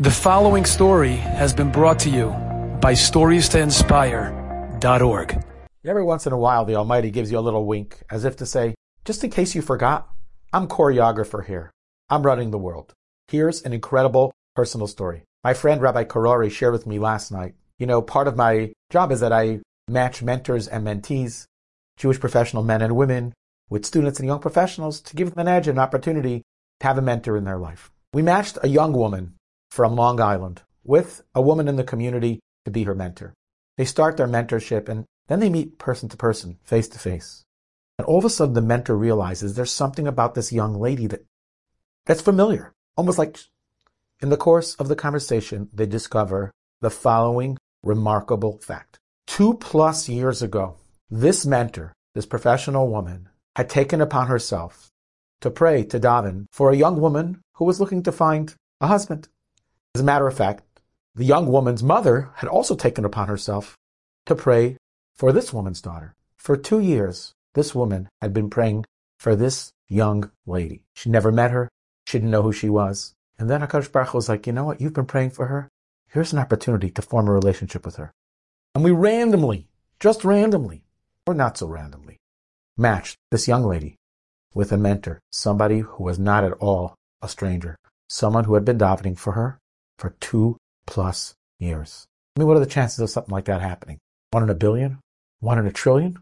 The following story has been brought to you by StoriesToInspire.org. Every once in a while, the Almighty gives you a little wink, as if to say, just in case you forgot, I'm choreographer here. I'm running the world. Here's an incredible personal story. My friend Rabbi Karori shared with me last night. You know, part of my job is that I match mentors and mentees, Jewish professional men and women, with students and young professionals to give them an edge and an opportunity to have a mentor in their life. We matched a young woman from Long Island with a woman in the community to be her mentor. They start their mentorship and then they meet person to person, face to face. And all of a sudden the mentor realizes there's something about this young lady that that's familiar. Almost like in the course of the conversation, they discover the following remarkable fact. Two plus years ago, this mentor, this professional woman, had taken upon herself to pray to daven for a young woman who was looking to find a husband. As a matter of fact, the young woman's mother had also taken upon herself to pray for this woman's daughter. For two years, this woman had been praying for this young lady. She never met her. She didn't know who she was. And then HaKadosh Baruch Hu was like, you know what? You've been praying for her. Here's an opportunity to form a relationship with her. And we randomly, just randomly, or not so randomly, matched this young lady with a mentor, somebody who was not at all a stranger, someone who had been davening for her, for two plus years. I mean, what are the chances of something like that happening? One in a billion? One in a trillion?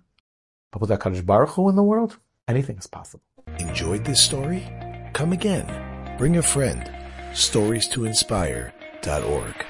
But with HaKadosh Baruch Hu in the world, anything is possible. Enjoyed this story? Come again. Bring a friend. Stories to inspire.org.